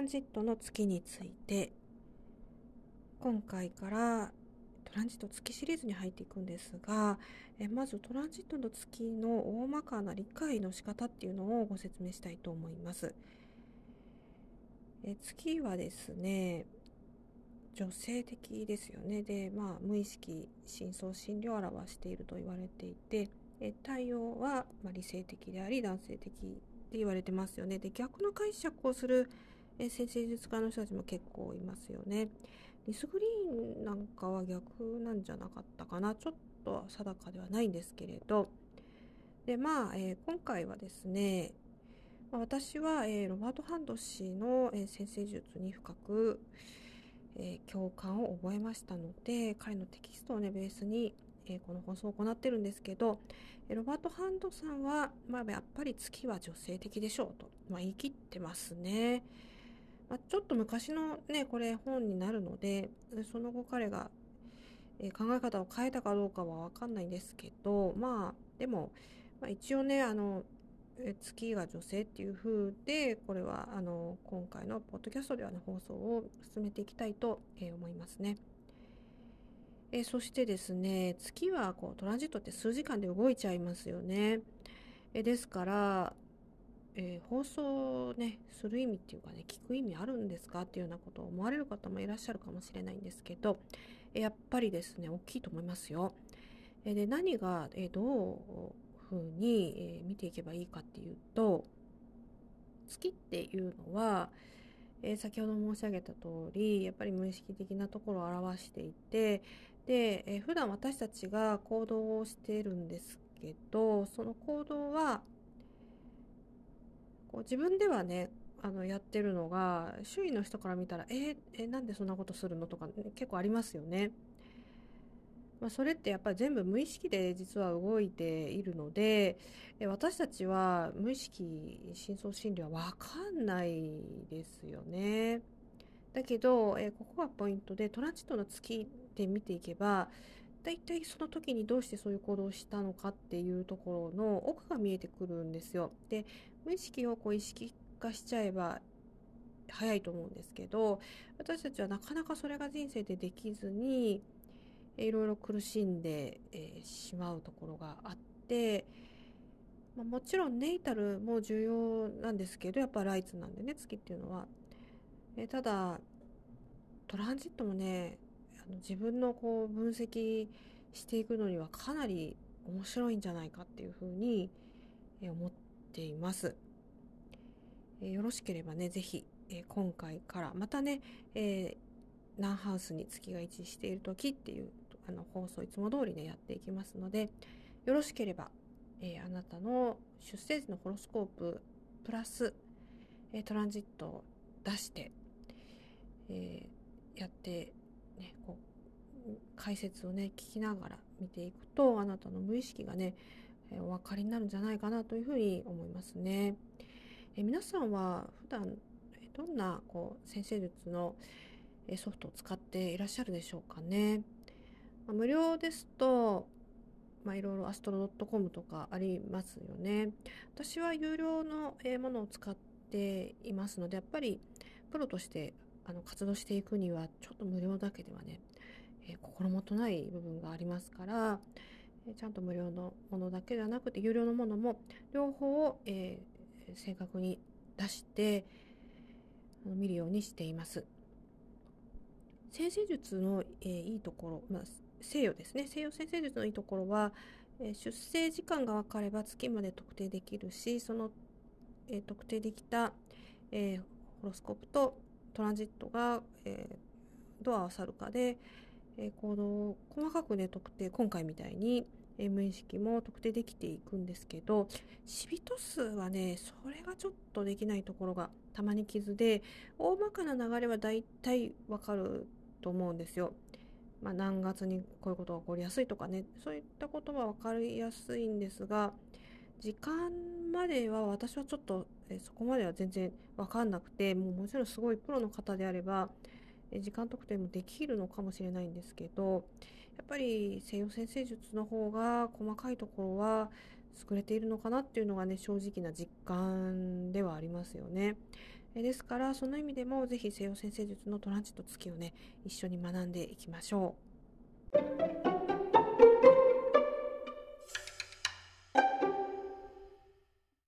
ランジットの月について今回からトランジット月シリーズに入っていくんですがえまずトランジットの月の大まかな理解の仕方っていうのをご説明したいと思います。え月はですね女性的ですよね。でまあ無意識深層心理を表していると言われていてえ太陽は、ま理性的であり男性的って言われてますよね。で逆の解釈をするえ先生術家の人たちも結構いますよね。リスグリーンなんかは逆なんじゃなかったかな。ちょっと定かではないんですけれど。でまあ、えー、今回はですね私は、えー、ロバート・ハンド氏の、えー、先生術に深く、えー、共感を覚えましたので彼のテキストをねベースに、えこの放送を行ってるんですけど、えロバート・ハンドさんは、まあ、やっぱり月は女性的でしょうと、まあ、言い切ってますね。まあ、ちょっと昔のねこれ本になるのでその後彼が、え考え方を変えたかどうかは分かんないんですけどまあでも、まあ、一応ねあの月が女性っていう風でこれはあの今回のポッドキャストではね放送を進めていきたいと、え思いますね。えそしてですね月はこうトランジットって数時間で動いちゃいますよね。えですからえー、放送ねする意味っていうかね聞く意味あるんですかっていうようなことを思われる方もいらっしゃるかもしれないんですけどやっぱりですね大きいと思いますよ。で何が、え、どうふうに、え、見ていけばいいかっていうと月っていうのは、え、先ほど申し上げた通りやっぱり無意識的なところを表していてで、えー、普段私たちが行動をしているんですけどその行動はこう自分ではねあのやってるのが周囲の人から見たら「えー、えなんでそんなことするの?」とか、ね、結構ありますよね。まあ、それってやっぱり全部無意識で実は動いているので私たちは無意識深層心理は分かんないですよね。だけどえここがポイントでトランジットの月で見ていけば大体その時にどうしてそういう行動をしたのかっていうところの奥が見えてくるんですよ。で無意識をこう意識化しちゃえば早いと思うんですけど私たちはなかなかそれが人生でできずにいろいろ苦しんで、え、しまうところがあって、まあ、もちろんネイタルも重要なんですけどやっぱライツなんでね月っていうのは。え、ただトランジットもねあの自分のこう分析していくのにはかなり面白いんじゃないかっていうふうに思っています。えよろしければね、ぜひ、え今回からまたね、えー、ナンハウスに月が位置している時っていうあの放送いつも通りねやっていきますのでよろしければ、えー、あなたの出生時のホロスコーププラス、えー、トランジットを出して、えやってね、こう解説をね聞きながら見ていくとあなたの無意識がね、お分かりになるんじゃないかなというふうに思いますね。え皆さんは普段どんなこう先生術のソフトを使っていらっしゃるでしょうかね。ま無料ですと、まあ、いろいろアストロ .com とかありますよね。私は有料のものを使っていますのでやっぱりプロとしてあの活動していくにはちょっと無料だけではね、えー、心もとない部分がありますから、えー、ちゃんと無料のものだけではなくて有料のものも両方を、えー、正確に出してあの見るようにしています。先生術の、えー、いいところ、まあ、西洋ですね西洋先生術のいいところは、えー、出生時間が分かれば月まで特定できるしその、えー、特定できた、えホロスコープとトランジットが、えー、どう合わるかで、えー、行動を細かくね特定今回みたいに、え、無意識も特定できていくんですけどシビト数はねそれがちょっとできないところがたまに傷で大まかな流れはだいたいわかると思うんですよ。まあ、何月にこういうことが起こりやすいとかねそういったことは分かりやすいんですが時間までは私はちょっとえそこまでは全然分かんなくてもうもちろんすごいプロの方であれば時間特定もできるのかもしれないんですけどやっぱり西洋先生術の方が細かいところは優れているのかなっていうのがね正直な実感ではありますよね。ですからその意味でもぜひ西洋先生術のトランジット月をね一緒に学んでいきましょう。